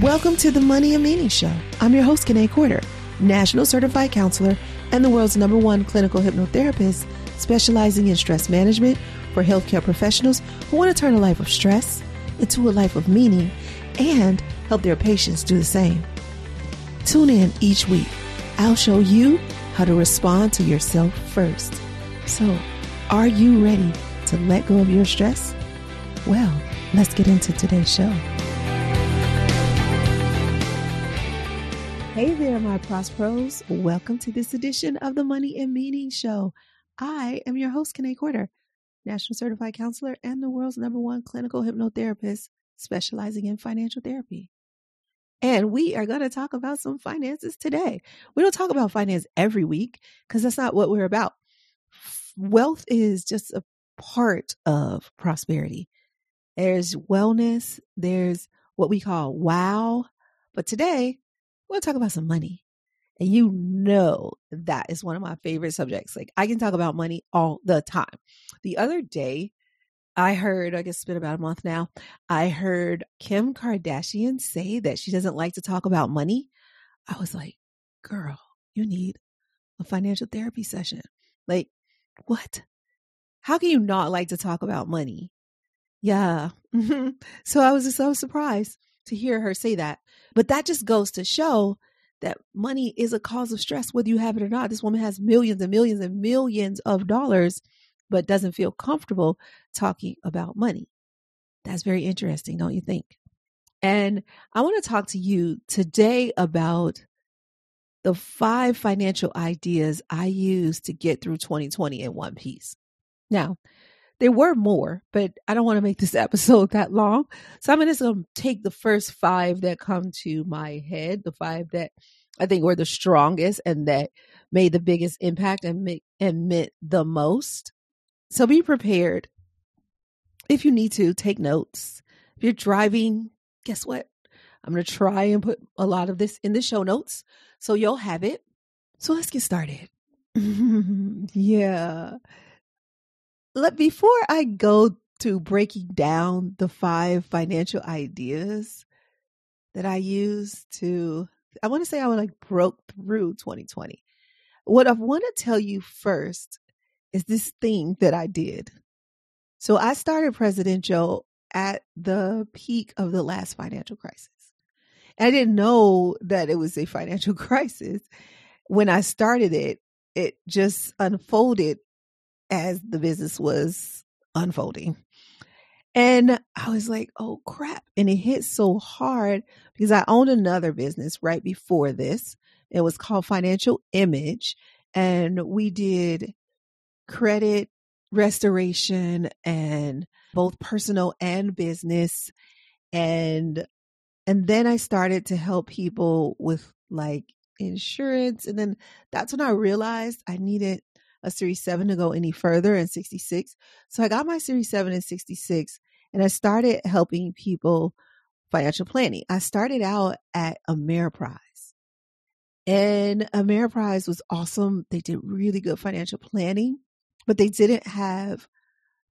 Welcome to the Money and Meaning Show. I'm your host, Kiné Corder, National Certified Counselor and the world's number one clinical hypnotherapist specializing in stress management for healthcare professionals who want to turn a life of stress into a life of meaning and help their patients do the same. Tune in each week. I'll show you how to respond to yourself first. So, are you ready to let go of your stress? Well, let's get into today's show. Hey there, my Prospros. Welcome to this edition of the Money and Meaning Show. I am your host, Kiné Corder, National Certified Counselor and the world's number one clinical hypnotherapist specializing in financial therapy. And we are going to talk about some finances today. We don't talk about finance every week because that's not what we're about. Wealth is just a part of prosperity. There's wellness, there's what we call wow. But today, to talk about some money. And you know that is one of my favorite subjects. Like I can talk about money all the time. The other day, I heard, I guess it's been about a month now, I heard Kim Kardashian say that she doesn't like to talk about money. I was like, girl, you need a financial therapy session. Like, what? How can you not like to talk about money? Yeah. so I was just so surprised to hear her say that. But that just goes to show that money is a cause of stress, whether you have it or not. This woman has millions and millions and millions of dollars, but doesn't feel comfortable talking about money. That's very interesting, don't you think? And I want to talk to you today about the five financial ideas I use to get through 2020 in one piece. Now, there were more, but I don't want to make this episode that long. So I'm just going to take the first five that come to my head, the five that I think were the strongest and that made the biggest impact and make and meant the most. So be prepared. If you need to, take notes. If you're driving, guess what? I'm going to try and put a lot of this in the show notes so you'll have it. So let's get started. yeah let before I go to breaking down the five financial ideas that I use to I want to say I would like broke through 2020. What I want to tell you first is this thing that I did. So I started presidential at the peak of the last financial crisis. And I didn't know that it was a financial crisis. When I started it, it just unfolded as the business was unfolding. And I was like, oh crap. And it hit so hard because I owned another business right before this. It was called Financial Image. And we did credit restoration and both personal and business. And and then I started to help people with like insurance. And then that's when I realized I needed a Series 7 to go any further in 66. So I got my Series 7 in 66 and I started helping people financial planning. I started out at Ameriprise. And Ameriprise was awesome. They did really good financial planning, but they didn't have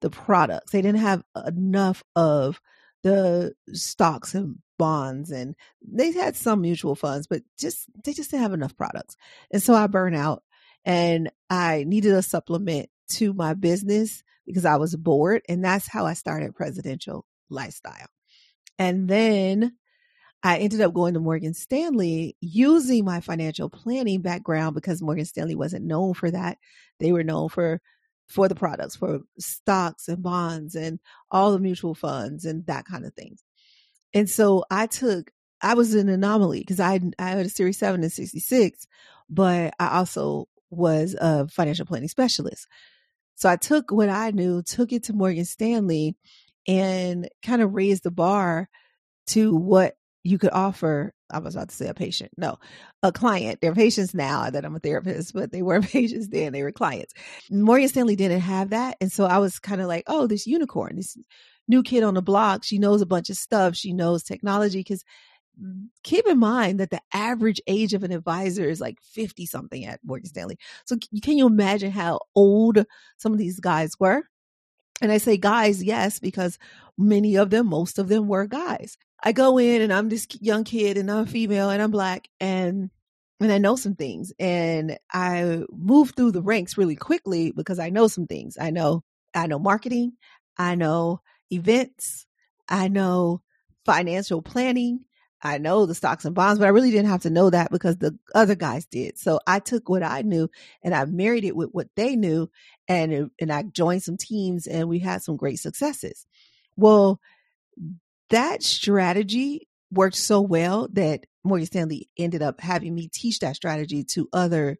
the products. They didn't have enough of the stocks and bonds and they had some mutual funds, but just they just didn't have enough products. And so I burn out and I needed a supplement to my business because I was bored. And that's how I started Presidential Lifestyle. And then I ended up going to Morgan Stanley using my financial planning background because Morgan Stanley wasn't known for that. They were known for for the products, for stocks and bonds and all the mutual funds and that kind of things. And so I took I was an anomaly because I I had a series 7 and 66, but I also was a financial planning specialist. So I took what I knew, took it to Morgan Stanley and kind of raised the bar to what you could offer. I was about to say a patient. No, a client. They're patients now that I'm a therapist, but they weren't patients then. They were clients. Morgan Stanley didn't have that. And so I was kind of like, oh, this unicorn, this new kid on the block. She knows a bunch of stuff. She knows technology because Mm, keep in mind that the average age of an advisor is like 50 something at Morgan Stanley. So can you imagine how old some of these guys were? And I say guys, yes, because many of them, most of them were guys. I go in and I'm this young kid and I'm female and I'm black and and I know some things and I move through the ranks really quickly because I know some things. I know I know marketing, I know events, I know financial planning, I know the stocks and bonds, but I really didn't have to know that because the other guys did. So I took what I knew and I married it with what they knew and and I joined some teams and we had some great successes. Well, that strategy worked so well that Morgan Stanley ended up having me teach that strategy to other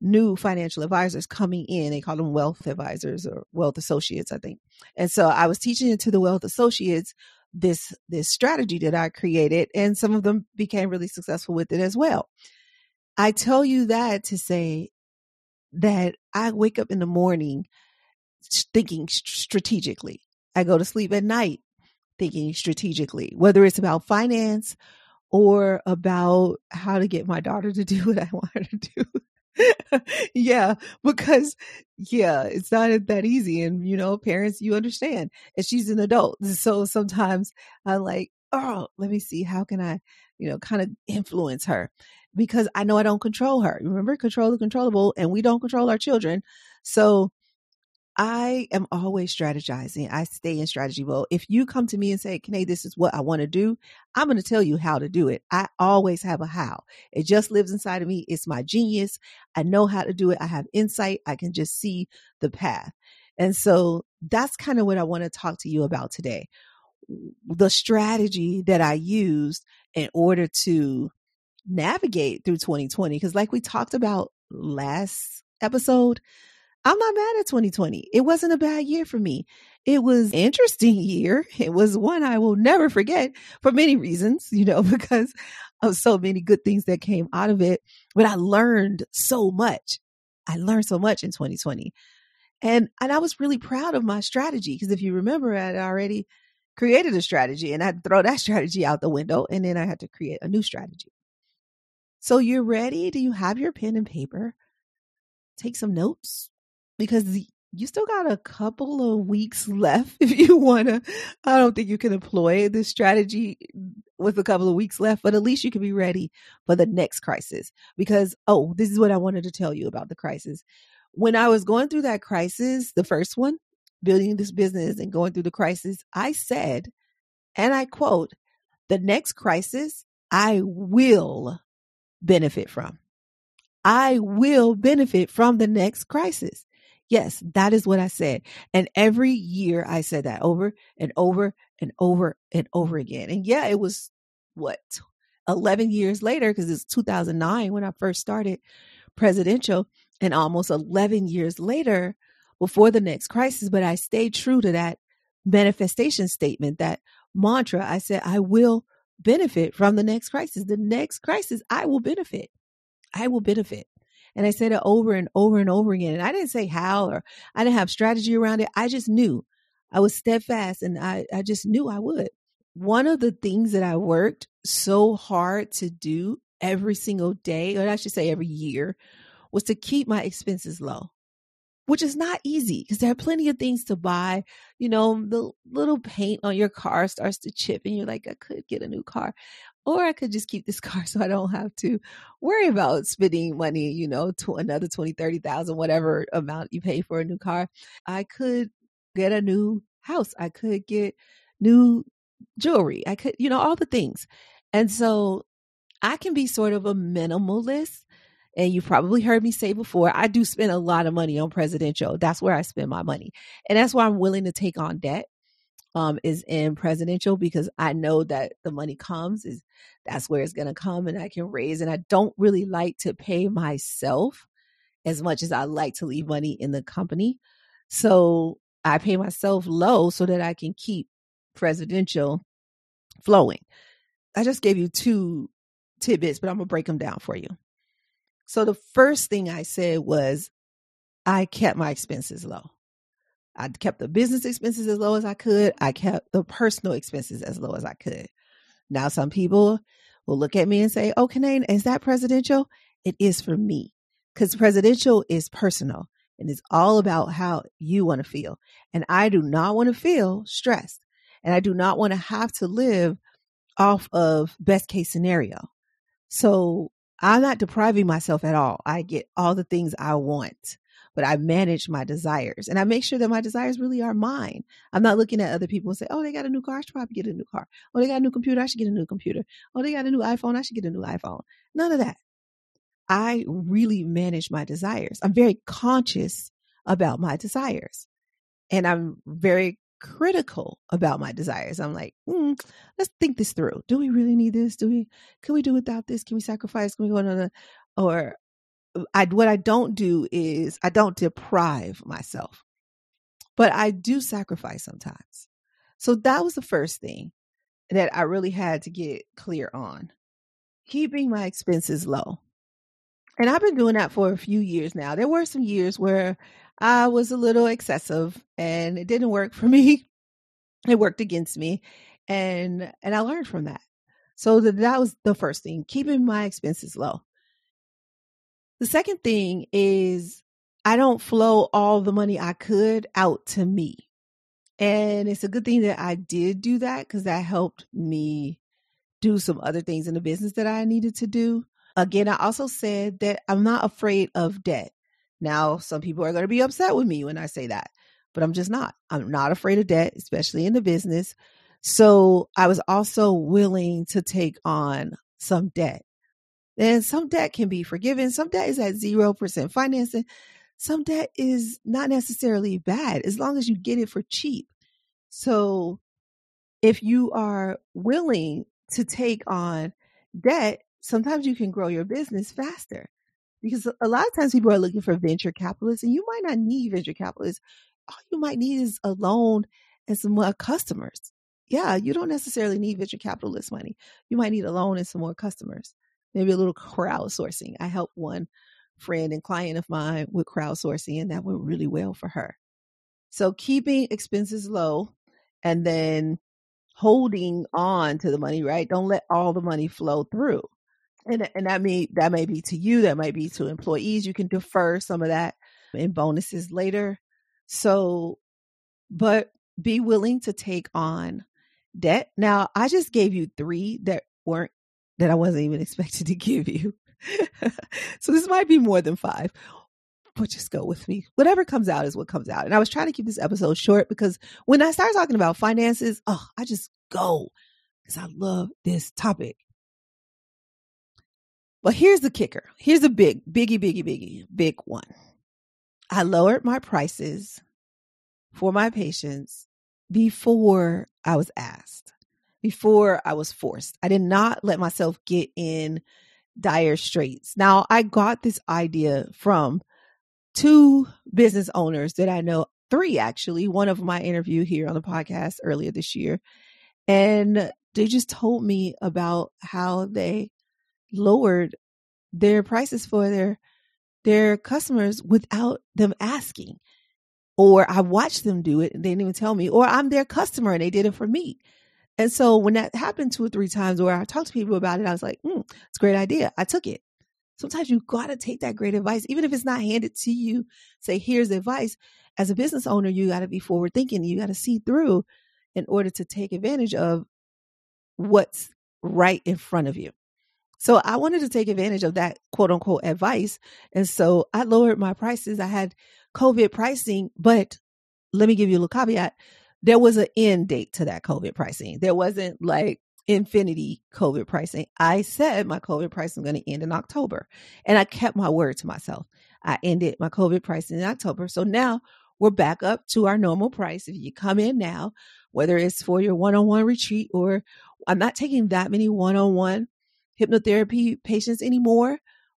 new financial advisors coming in. They call them wealth advisors or wealth associates, I think. And so I was teaching it to the wealth associates this this strategy that I created and some of them became really successful with it as well. I tell you that to say that I wake up in the morning thinking strategically. I go to sleep at night thinking strategically, whether it's about finance or about how to get my daughter to do what I want her to do. yeah, because yeah, it's not that easy. And you know, parents, you understand. And she's an adult. So sometimes I'm like, oh, let me see, how can I, you know, kind of influence her? Because I know I don't control her. Remember, control the controllable, and we don't control our children. So I am always strategizing. I stay in strategy mode. If you come to me and say, Kane, this is what I want to do, I'm going to tell you how to do it. I always have a how. It just lives inside of me. It's my genius. I know how to do it. I have insight. I can just see the path. And so that's kind of what I want to talk to you about today. The strategy that I used in order to navigate through 2020. Because, like we talked about last episode, I'm not mad at 2020. It wasn't a bad year for me. It was interesting year. It was one I will never forget for many reasons, you know, because of so many good things that came out of it. But I learned so much. I learned so much in 2020. And and I was really proud of my strategy because if you remember, I already created a strategy and I throw that strategy out the window and then I had to create a new strategy. So you're ready? Do you have your pen and paper? Take some notes because you still got a couple of weeks left if you want to. I don't think you can employ this strategy mm, with a couple of weeks left, but at least you can be ready for the next crisis. Because, oh, this is what I wanted to tell you about the crisis. When I was going through that crisis, the first one, building this business and going through the crisis, I said, and I quote, the next crisis I will benefit from. I will benefit from the next crisis. Yes, that is what I said. And every year I said that over and over and over and over again. And yeah, it was what 11 years later because it's 2009 when I first started presidential and almost 11 years later before the next crisis, but I stayed true to that manifestation statement, that mantra. I said, I will benefit from the next crisis. The next crisis, I will benefit. I will benefit. And I said it over and over and over again. And I didn't say how or I didn't have strategy around it. I just knew I was steadfast and I, I just knew I would. One of the things that I worked so hard to do every single day, or I should say every year, was to keep my expenses low which is not easy because there are plenty of things to buy. You know, the little paint on your car starts to chip, and you're like, I could get a new car or I could just keep this car so I don't have to worry about spending money, you know, to another 20, 30,000, whatever amount you pay for a new car. I could get a new house. I could get new jewelry. I could, you know, all the things. And so I can be sort of a minimalist. And you've probably heard me say before, I do spend a lot of money on presidential. That's where I spend my money. And that's why I'm willing to take on debt um, is in presidential because I know that the money comes is that's where it's going to come and I can raise. And I don't really like to pay myself as much as I like to leave money in the company. So I pay myself low so that I can keep presidential flowing. I just gave you two tidbits, but I'm going to break them down for you. So the first thing I said was I kept my expenses low. I kept the business expenses as low as I could. I kept the personal expenses as low as I could. Now, some people will look at me and say, Oh, Kanane, is that presidential? It is for me because presidential is personal and it's all about how you want to feel. And I do not want to feel stressed and I do not want to have to live off of best case scenario. So I'm not depriving myself at all. I get all the things I want, but I manage my desires and I make sure that my desires really are mine. I'm not looking at other people and say, oh, they got a new car. I should probably get a new car. Oh, they got a new computer. I should get a new computer. Oh, they got a new iPhone. I should get a new iPhone. None of that. I really manage my desires. I'm very conscious about my desires and I'm very critical about my desires. I'm like, mm, let's think this through. Do we really need this? Do we? Can we do without this? Can we sacrifice? Can we go on a? Or I what I don't do is I don't deprive myself, but I do sacrifice sometimes. So that was the first thing that I really had to get clear on. Keeping my expenses low. And I've been doing that for a few years now. There were some years where I was a little excessive and it didn't work for me. It worked against me. And and I learned from that. So that, that was the first thing, keeping my expenses low. The second thing is I don't flow all the money I could out to me. And it's a good thing that I did do that because that helped me do some other things in the business that I needed to do. Again, I also said that I'm not afraid of debt. Now, some people are going to be upset with me when I say that, but I'm just not. I'm not afraid of debt, especially in the business. So I was also willing to take on some debt. And some debt can be forgiven. Some debt is at 0% financing. Some debt is not necessarily bad as long as you get it for cheap. So if you are willing to take on debt, sometimes you can grow your business faster because a lot of times people are looking for venture capitalists and you might not need venture capitalists. All you might need is a loan and some more customers. Yeah, you don't necessarily need venture capitalist money. You might need a loan and some more customers. Maybe a little crowdsourcing. I helped one friend and client of mine with crowdsourcing and that went really well for her. So keeping expenses low and then holding on to the money, right? Don't let all the money flow through and and that may that may be to you that might be to employees you can defer some of that in bonuses later so but be willing to take on debt now i just gave you three that weren't that i wasn't even expected to give you. So this might be more than five but just go with me. Whatever comes out is what comes out. And i was trying to keep this episode short because when i start talking about finances oh i just go because i love this topic. But here's the kicker. Here's a big, biggie, biggie, biggie, big one. I lowered my prices for my patients before I was asked, before I was forced. I did not let myself get in dire straits. Now, I got this idea from two business owners that I know, three actually. One of my interview here on the podcast earlier this year. And they just told me about how they lowered their prices for their their customers without them asking. Or I watched them do it and they didn't even tell me, or I'm their customer and they did it for me. And so when that happened two or three times where I talked to people about it, I was like, mm, it's a great idea. I took it. Sometimes you got to take that great advice, even if it's not handed to you. Say, here's advice. As a business owner, you got to be forward thinking. You got to see through in order to take advantage of what's right in front of you. So I wanted to take advantage of that quote unquote advice. And so I lowered my prices. I had COVID pricing, but let me give you a little caveat. There was an end date to that COVID pricing. There wasn't like infinity COVID pricing. I said my COVID pricing is going to end in October. And I kept my word to myself. I ended my COVID pricing in October. So now we're back up to our normal price. If you come in now, whether it's for your one on one retreat or I'm not taking that many one on one hypnotherapy patients anymore,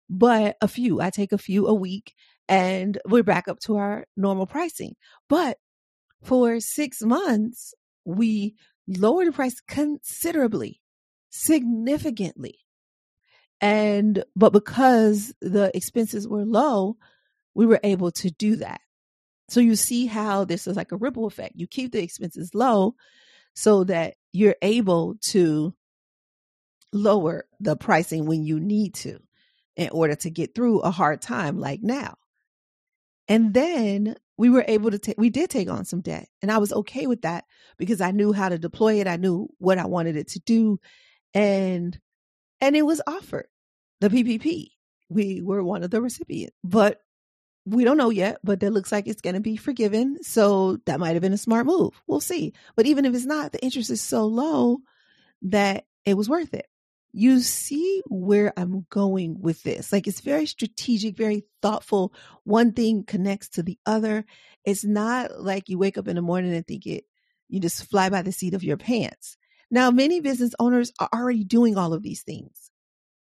but a few. I take a few a week and we're back up to our normal pricing. But for six months, we lowered the price considerably, significantly. And, but because the expenses were low, we were able to do that. So you see how this is like a ripple effect. You keep the expenses low so that you're able to lower the pricing when you need to in order to get through a hard time like now. And then we were able to take, we did take on some debt. And I was okay with that because I knew how to deploy it. I knew what I wanted it to do. And and it was offered the PPP. We were one of the recipients, but we don't know yet, but that looks like it's going to be forgiven. So that might have been a smart move. We'll see. But even if it's not, the interest is so low that it was worth it. You see where I'm going with this. Like it's very strategic, very thoughtful. One thing connects to the other. It's not like you wake up in the morning and think it, you just fly by the seat of your pants. Now, many business owners are already doing all of these things.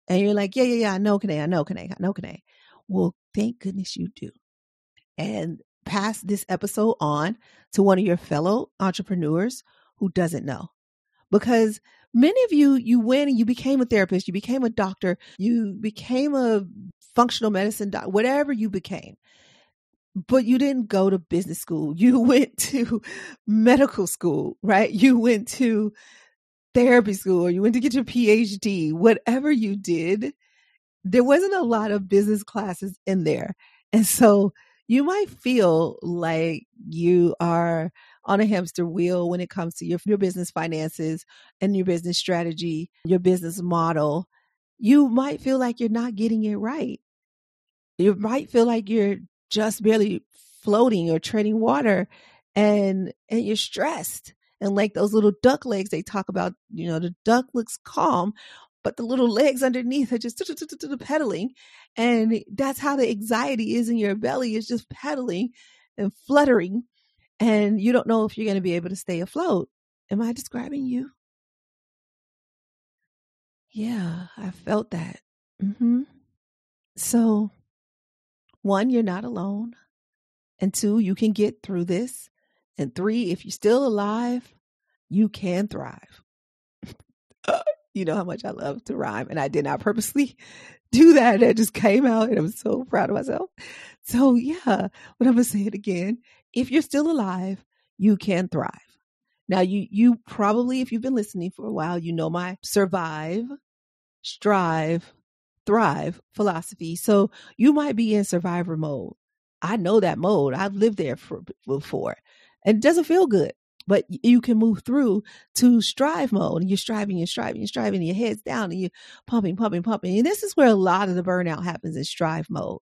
And you're like, yeah, yeah, yeah, I know Kane, I know Kane, I know Kane. Well, thank goodness you do. And pass this episode on to one of your fellow entrepreneurs who doesn't know. Because many of you, you went and you became a therapist, you became a doctor, you became a functional medicine doc, whatever you became. But you didn't go to business school. You went to medical school, right? You went to therapy school or you went to get your PhD, whatever you did, there wasn't a lot of business classes in there. And so you might feel like you are on a hamster wheel when it comes to your, your business finances and your business strategy, your business model. You might feel like you're not getting it right. You might feel like you're just barely floating or treading water and and you're stressed and like those little duck legs they talk about, you know, the duck looks calm, but the little legs underneath are just pedaling. And that's how the anxiety is in your belly is just pedaling and fluttering. And you don't know if you're going to be able to stay afloat. Am I describing you? Yeah, I felt that. Mm-hmm. So, one, you're not alone. And two, you can get through this. And three, if you're still alive, you can thrive. you know how much I love to rhyme, and I did not purposely do that. It just came out, and I'm so proud of myself. So, yeah, but I'm gonna say it again. If you're still alive, you can thrive. Now, you you probably, if you've been listening for a while, you know my survive, strive, thrive philosophy. So you might be in survivor mode. I know that mode. I've lived there for before and it doesn't feel good. But you can move through to strive mode and you're striving, you're striving, you're striving, and your head's down and you're pumping, pumping, pumping. And this is where a lot of the burnout happens in strive mode.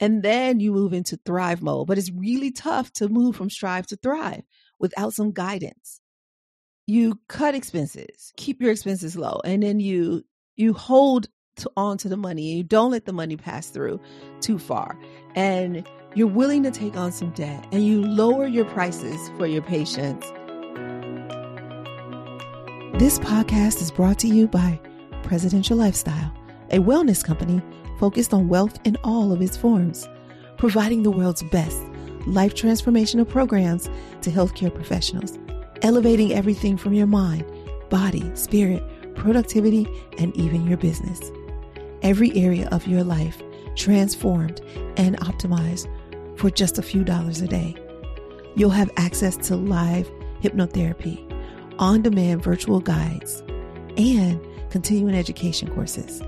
And then you move into thrive mode. But it's really tough to move from strive to thrive without some guidance. You cut expenses, keep your expenses low, and then you you hold to, on to the money. You don't let the money pass through too far. And you're willing to take on some debt and you lower your prices for your patients. This podcast is brought to you by Presidential Lifestyle, a wellness company focused on wealth in all of its forms, providing the world's best life transformational programs to healthcare professionals, elevating everything from your mind, body, spirit, productivity, and even your business. Every area of your life transformed and optimized for just a few dollars a day. You'll have access to live hypnotherapy, on demand virtual guides, and continuing education courses,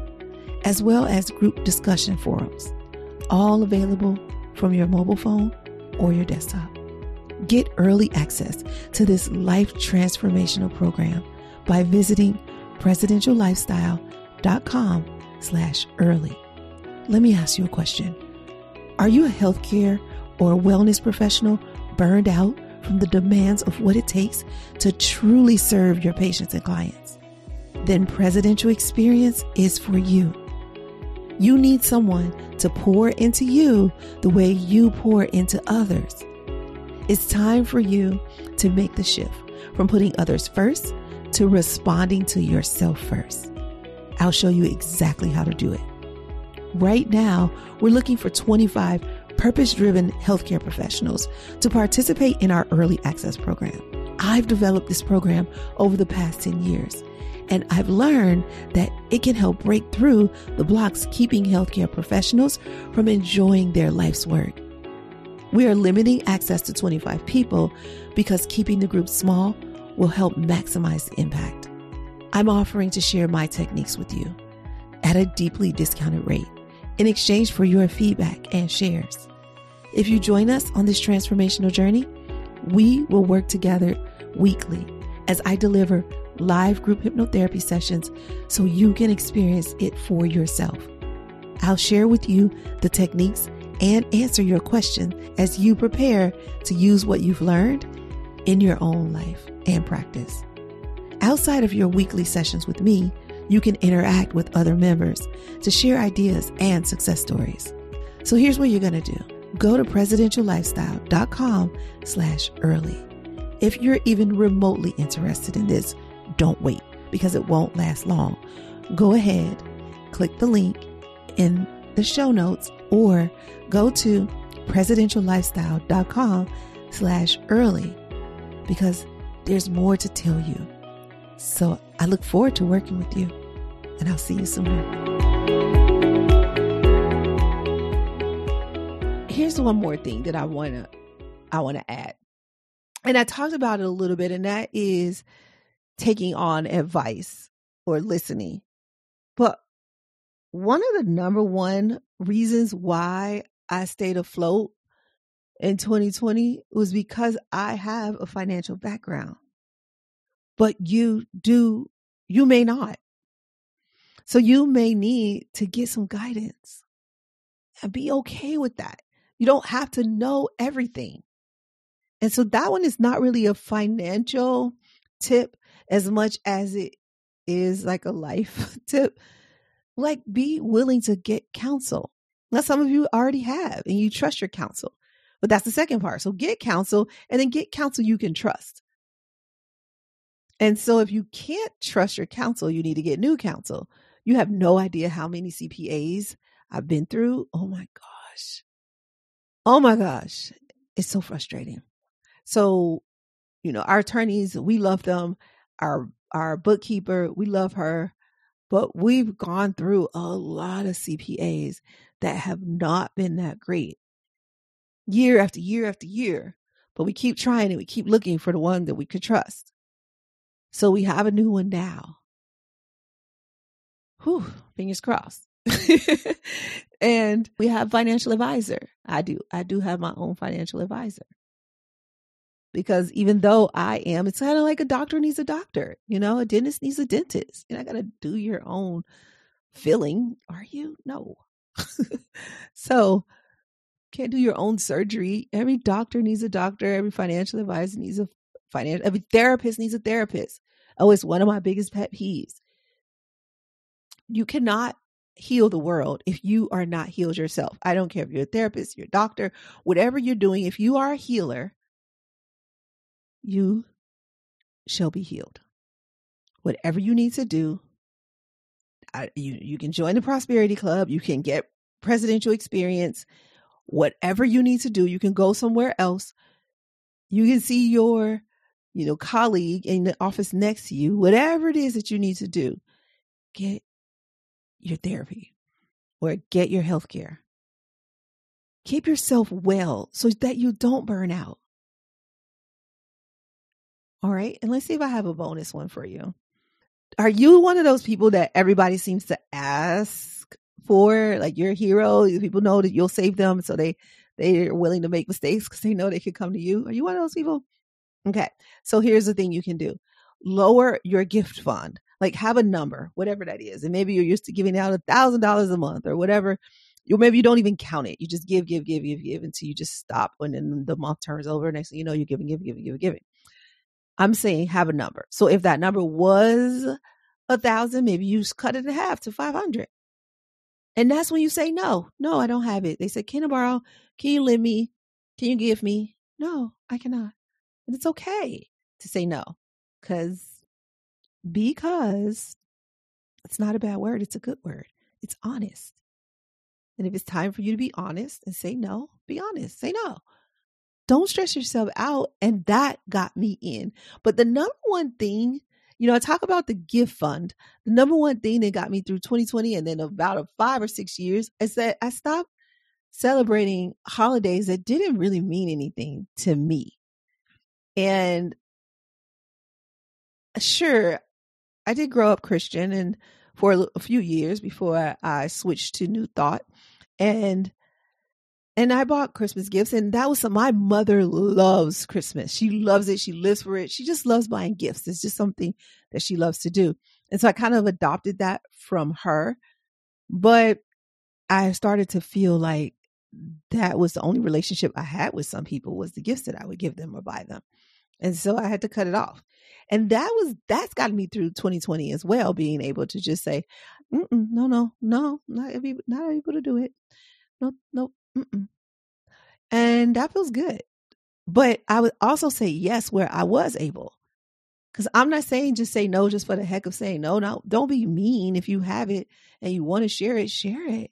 as well as group discussion forums, all available from your mobile phone or your desktop. Get early access to this life transformational program by visiting presidentiallifestyle.com slash early. Let me ask you a question. Are you a healthcare or wellness professional burned out from the demands of what it takes to truly serve your patients and clients? Then Presidential Experience is for you. You need someone to pour into you the way you pour into others. It's time for you to make the shift from putting others first to responding to yourself first. I'll show you exactly how to do it. Right now, we're looking for 25 purpose driven healthcare professionals to participate in our early access program. I've developed this program over the past 10 years, and I've learned that it can help break through the blocks keeping healthcare professionals from enjoying their life's work. We are limiting access to 25 people because keeping the group small will help maximize the impact. I'm offering to share my techniques with you at a deeply discounted rate in exchange for your feedback and shares. If you join us on this transformational journey, we will work together weekly as I deliver live group hypnotherapy sessions so you can experience it for yourself. I'll share with you the techniques and answer your question as you prepare to use what you've learned in your own life and practice. Outside of your weekly sessions with me, you can interact with other members to share ideas and success stories. So here's what you're going to do. Go to presidentiallifestyle.com slash early. If you're even remotely interested in this, don't wait because it won't last long. Go ahead, click the link in the show notes or go to presidentiallifestyle.com slash early because there's more to tell you. So I look forward to working with you and I'll see you soon. Here's one more thing that I want to I want to add. And I talked about it a little bit and that is taking on advice or listening. But one of the number one reasons why I stayed afloat in 2020 was because I have a financial background. But you do, you may not. So you may need to get some guidance and be okay with that. You don't have to know everything. And so that one is not really a financial tip as much as it is like a life tip. Like be willing to get counsel. Now, some of you already have and you trust your counsel, but that's the second part. So get counsel and then get counsel you can trust. And so if you can't trust your counsel, you need to get new counsel. You have no idea how many CPAs I've been through. Oh my gosh. Oh my gosh. It's so frustrating. So, you know, our attorneys, we love them. Our our bookkeeper, we love her. But we've gone through a lot of CPAs that have not been that great. Year after year after year. But we keep trying and we keep looking for the one that we could trust. So we have a new one now. Whew, fingers crossed. and we have financial advisor. I do. I do have my own financial advisor. Because even though I am, it's kind of like a doctor needs a doctor, you know, a dentist needs a dentist. You're not going to do your own filling, are you? No. so, can't do your own surgery. Every doctor needs a doctor. Every financial advisor needs a financial, every therapist needs a therapist. Oh, it's one of my biggest pet peeves. You cannot heal the world if you are not healed yourself. I don't care if you're a therapist, you're a doctor, whatever you're doing, if you are a healer, you shall be healed. Whatever you need to do, I, you you can join the prosperity club, you can get presidential experience, whatever you need to do, you can go somewhere else. You can see your you know, colleague in the office next to you, whatever it is that you need to do, get your therapy or get your health care. Keep yourself well so that you don't burn out. All right. And let's see if I have a bonus one for you. Are you one of those people that everybody seems to ask for? Like your hero? People know that you'll save them. So they, they're willing to make mistakes because they know they could come to you. Are you one of those people? Okay. So here's the thing you can do. Lower your gift fund. Like have a number, whatever that is. And maybe you're used to giving out a thousand dollars a month or whatever. Or maybe you don't even count it. You just give, give, give, give, give until you just stop when the month turns over. Next thing you know, you're giving, giving, giving, giving, giving. I'm saying have a number. So if that number was a thousand, maybe you cut it in half to 500. And that's when you say, no, no, I don't have it. They said, can I borrow? Can you lend me? Can you give me? No, I cannot. And it's okay to say no because because it's not a bad word, it's a good word. It's honest. And if it's time for you to be honest and say no, be honest. Say no. Don't stress yourself out. And that got me in. But the number one thing, you know, I talk about the gift fund. The number one thing that got me through 2020 and then about five or six years is that I stopped celebrating holidays that didn't really mean anything to me. And sure, I did grow up Christian and for a, few years before I, I switched to New Thought. And and I bought Christmas gifts, and that was some, my mother loves Christmas. She loves it. She lives for it. She just loves buying gifts. It's just something that she loves to do. And so I kind of adopted that from her. But I started to feel like that was the only relationship I had with some people was the gifts that I would give them or buy them. And so I had to cut it off. And that was, that's gotten me through 2020 as well, being able to just say, no, no, no, not able, not able to do it. No, no, Mm-mm. And that feels good. But I would also say yes where I was able. Because I'm not saying just say no just for the heck of saying no. No, don't be mean. If you have it and you want to share it, share it.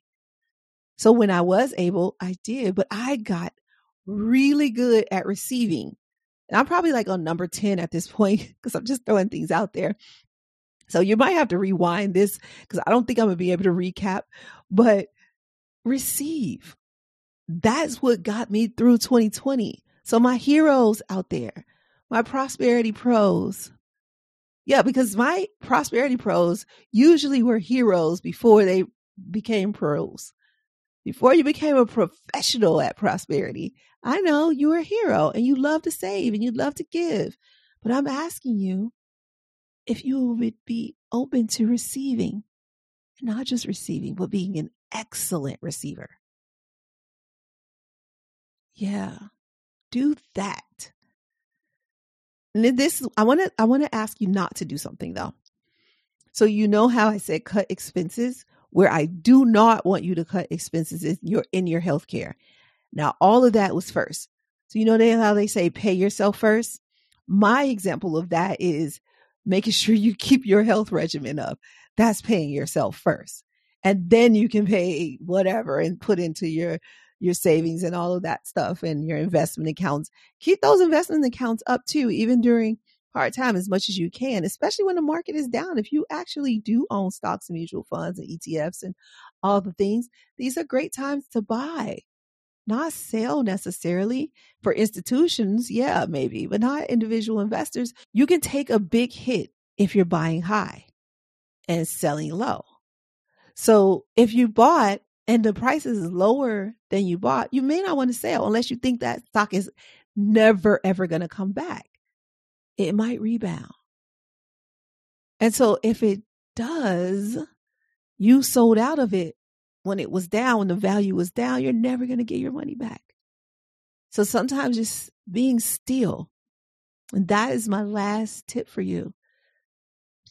So when I was able, I did, but I got really good at receiving. And I'm probably like on number 10 at this point because I'm just throwing things out there. So you might have to rewind this because I don't think I'm going to be able to recap, but receive that's what got me through 2020. So my heroes out there, my prosperity pros. Yeah, because my prosperity pros usually were heroes before they became pros. Before you became a professional at prosperity, I know you were a hero and you love to save and you love to give. But I'm asking you if you would be open to receiving, not just receiving, but being an excellent receiver. Yeah. Do that. And this I want to I want to ask you not to do something though. So you know how I said cut expenses where I do not want you to cut expenses in your in your healthcare. Now all of that was first. So you know they, how they say pay yourself first? My example of that is making sure you keep your health regimen up. That's paying yourself first. And then you can pay whatever and put into your your savings and all of that stuff and your investment accounts. Keep those investment accounts up too, even during hard time as much as you can, especially when the market is down. If you actually do own stocks and mutual funds and ETFs and all the things, these are great times to buy. Not sell necessarily for institutions, yeah, maybe, but not individual investors. You can take a big hit if you're buying high and selling low. So if you bought and the price is lower than you bought, you may not want to sell unless you think that stock is never ever going to come back. It might rebound. And so if it does, you sold out of it when it was down, when the value was down, you're never going to get your money back. So sometimes just being still. And that is my last tip for you.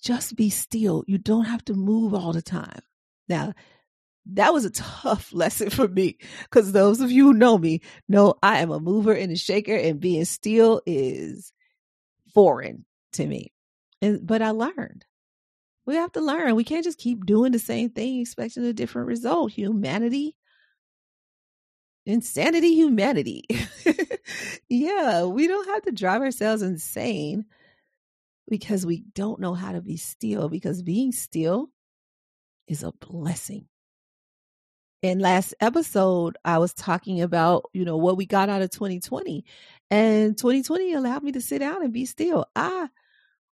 Just be still. You don't have to move all the time. Now, that was a tough lesson for me because those of you who know me know I am a mover and a shaker, and being still is foreign to me. And but I learned. We have to learn. We can't just keep doing the same thing expecting a different result. Humanity, insanity, humanity. yeah, we don't have to drive ourselves insane because we don't know how to be still because being still is a blessing in last episode i was talking about you know what we got out of 2020 and 2020 allowed me to sit down and be still. I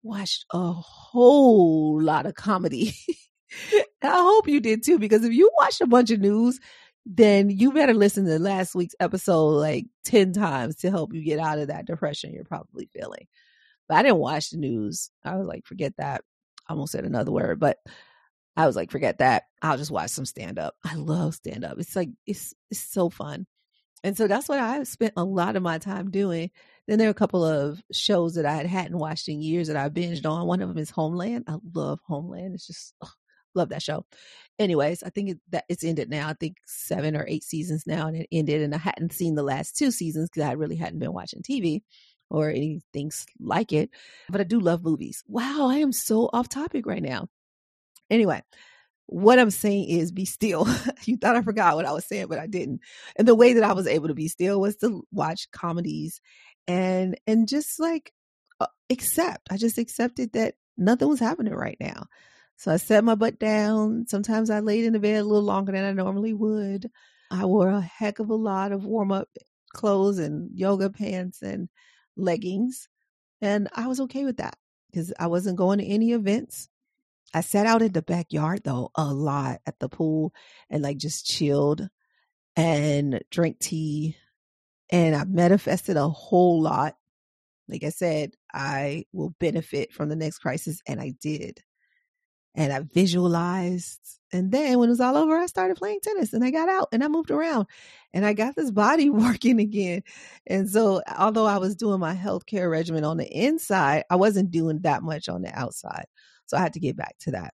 watched a whole lot of comedy. I hope you did too because if you watched a bunch of news then you better listen to last week's episode like 10 times to help you get out of that depression you're probably feeling. But i didn't watch the news. I was like forget that. I almost said another word but I was like, forget that. I'll just watch some stand up. I love stand up. It's like it's it's so fun. And so that's what I spent a lot of my time doing. Then there are a couple of shows that I hadn't watched in years that I binged on. One of them is Homeland. I love Homeland. It's just ugh, love that show. Anyways, I think it, that it's ended now. I think seven or eight seasons now, and it ended. And I hadn't seen the last two seasons because I really hadn't been watching TV or anything like it. But I do love movies. Wow, I am so off topic right now. Anyway, what I'm saying is be still. you thought I forgot what I was saying, but I didn't. And the way that I was able to be still was to watch comedies and and just like uh, accept. I just accepted that nothing was happening right now. So I set my butt down. Sometimes I laid in the bed a little longer than I normally would. I wore a heck of a lot of warm up clothes and yoga pants and leggings. And I was okay with that because I wasn't going to any events. I sat out in the backyard though a lot at the pool and like just chilled. and drink tea. And I manifested a whole lot. Like I said, I will benefit from the next crisis, and I did. And I visualized. And then when it was all over, I started playing tennis and I got out and I moved around and I got this body working again. And so, although I was doing my healthcare regimen on the inside, I wasn't doing that much on the outside. So, I had to get back to that.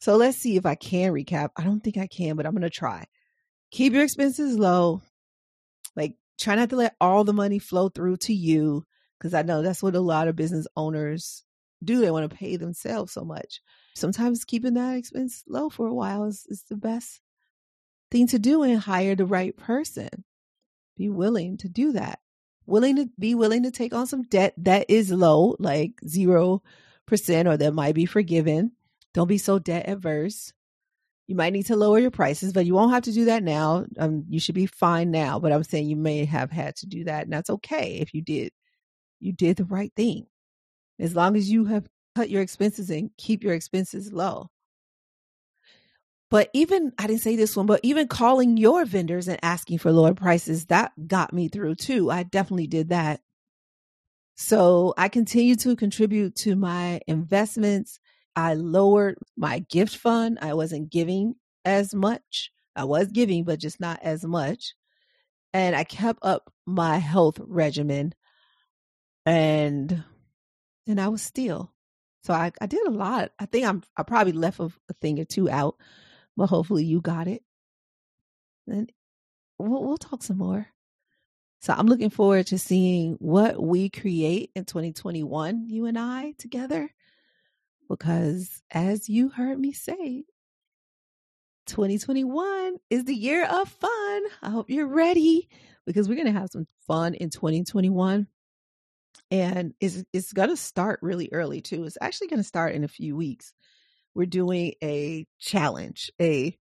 So, let's see if I can recap. I don't think I can, but I'm going to try. Keep your expenses low. Like, try not to let all the money flow through to you because I know that's what a lot of business owners do. They want to pay themselves so much. Sometimes keeping that expense low for a while is, is the best thing to do and hire the right person. Be willing to do that. Willing to be willing to take on some debt that is low, like zero or that might be forgiven. Don't be so debt adverse. You might need to lower your prices, but you won't have to do that now. Um, you should be fine now. But I'm saying you may have had to do that, and that's okay if you did. You did the right thing. As long as you have cut your expenses and keep your expenses low. But even, I didn't say this one, but even calling your vendors and asking for lower prices, that got me through too. I definitely did that. So I continue to contribute to my investments. I lowered my gift fund. I wasn't giving as much. I was giving, but just not as much. And I kept up my health regimen and and I was still. So I, I did a lot. I think I'm I probably left a, a thing or two out but hopefully you got it. And we'll, we'll talk some more. So I'm looking forward to seeing what we create in 2021, you and I together. Because as you heard me say, 2021 is the year of fun. I hope you're ready because we're going to have some fun in 2021. And it's, it's going to start really early too. It's actually going to start in a few weeks we're doing a challenge, a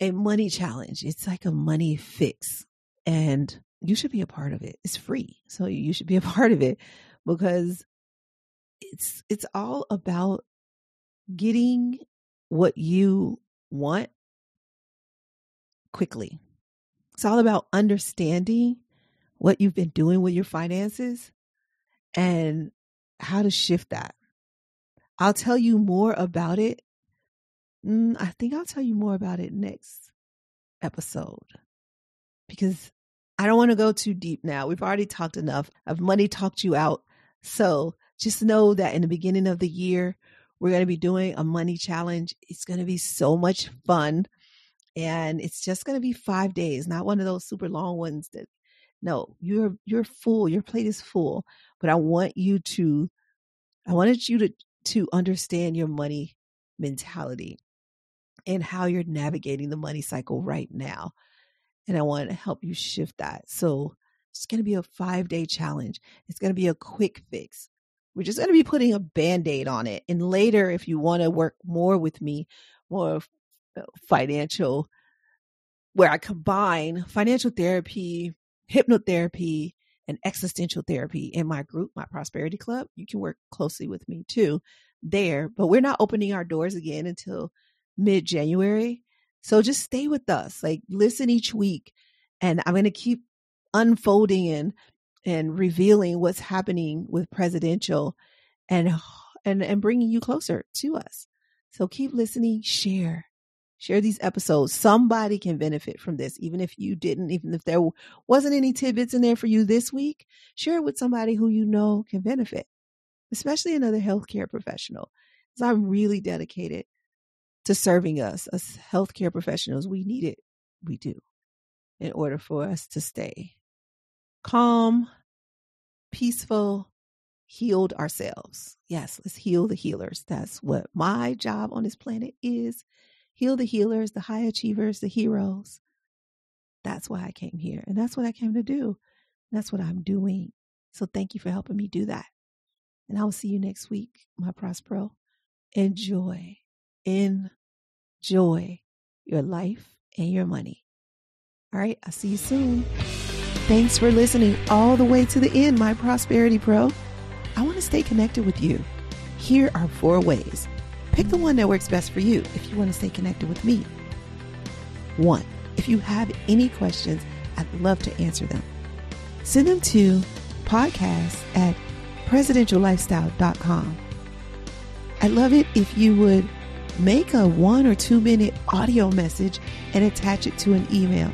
a money challenge. It's like a money fix. And you should be a part of it. It's free. So you should be a part of it because it's it's all about getting what you want quickly. It's all about understanding what you've been doing with your finances and how to shift that. I'll tell you more about it. Mm, I think I'll tell you more about it next episode because I don't want to go too deep now. We've already talked enough. I've money talked you out. So just know that in the beginning of the year, we're going to be doing a money challenge. It's going to be so much fun. And it's just going to be five days, not one of those super long ones that no, you're you're full. Your plate is full. But I want you to I wanted you to to understand your money mentality and how you're navigating the money cycle right now. And I want to help you shift that. So it's going to be a five day challenge. It's going to be a quick fix. We're just going to be putting a band aid on it. And later, if you want to work more with me, more uh, financial, where I combine financial therapy, hypnotherapy, and existential therapy in my group, my Prosperity Club. You can work closely with me too there, but we're not opening our doors again until mid January. So just stay with us, like listen each week, and I'm going to keep unfolding and and revealing what's happening with presidential and and and bringing you closer to us. So keep listening, share, share these episodes. Somebody can benefit from this, even if you didn't, even if there wasn't any tidbits in there for you this week. Share it with somebody who you know can benefit, especially another healthcare professional. Because I'm really dedicated to serving us as healthcare professionals. We need it. We do in order for us to stay calm, peaceful, healed ourselves. Yes, let's heal the healers. That's what my job on this planet is heal the healers, the high achievers, the heroes. That's why I came here. And that's what I came to do. That's what I'm doing. So thank you for helping me do that. And I will see you next week, my Prospero. Enjoy, enjoy your life and your money. All right, I'll see you soon. Thanks for listening all the way to the end, my Prosperity Pro. I want to stay connected with you. Here are four ways Pick the one that works best for you if you want to stay connected with me. One, If you have any questions, I'd love to answer them. Send them to podcast at presidentiallifestyle.com. I'd love it if you would make a one or two minute audio message and attach it to an email.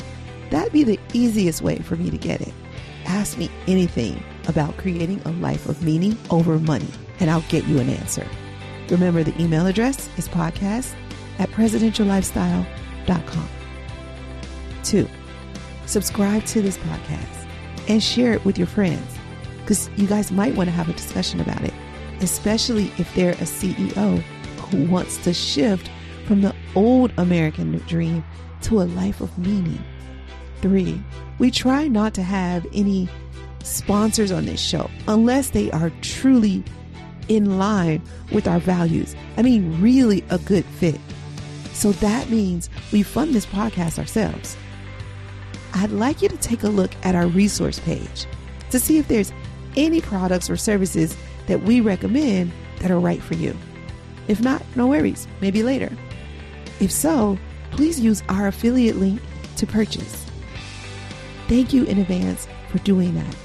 That'd be the easiest way for me to get it. Ask me anything about creating a life of meaning over money, and I'll get you an answer. Remember, the email address is podcast at presidentiallifestyle.com. Two, subscribe to this podcast and share it with your friends because you guys might want to have a discussion about it, especially if they're a CEO who wants to shift from the old American dream to a life of meaning. Three, we try not to have any sponsors on this show unless they are truly in line with our values. I mean, really a good fit. So that means we fund this podcast ourselves. I'd like you to take a look at our resource page to see if there's any products or services that we recommend that are right for you. If not, no worries, maybe later. If so, please use our affiliate link to purchase. Thank you in advance for doing that.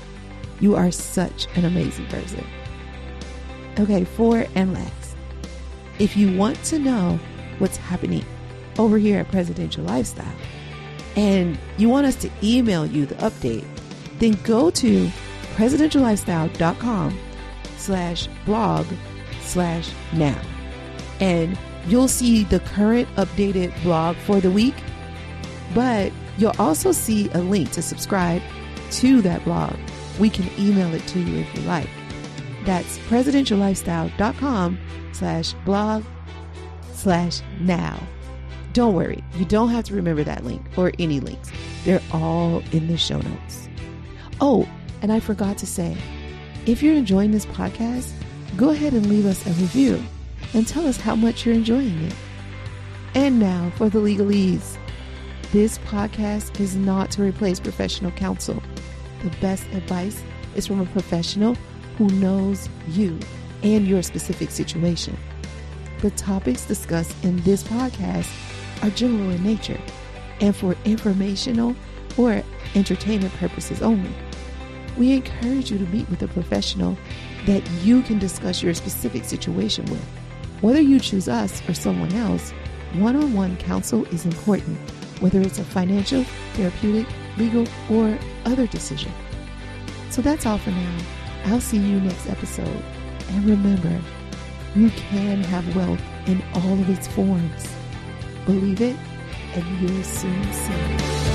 You are such an amazing person. Okay, four and last. If you want to know what's happening over here at Presidential Lifestyle and you want us to email you the update, then go to presidentiallifestyle.com slash blog slash now. And you'll see the current updated blog for the week, but you'll also see a link to subscribe to that blog. We can email it to you if you like. That's presidentiallifestyle.com slash blog slash now. Don't worry, you don't have to remember that link or any links. They're all in the show notes. Oh, and I forgot to say, if you're enjoying this podcast, go ahead and leave us a review and tell us how much you're enjoying it. And now for the legalese. This podcast is not to replace professional counsel. The best advice is from a professional who knows you and your specific situation. The topics discussed in this podcast are general in nature and for informational or entertainment purposes only. We encourage you to meet with a professional that you can discuss your specific situation with. Whether you choose us or someone else, one on one counsel is important whether it's a financial, therapeutic, legal, or other decision. So that's all for now. I'll see you next episode. And remember, you can have wealth in all of its forms. Believe it, and you'll soon see.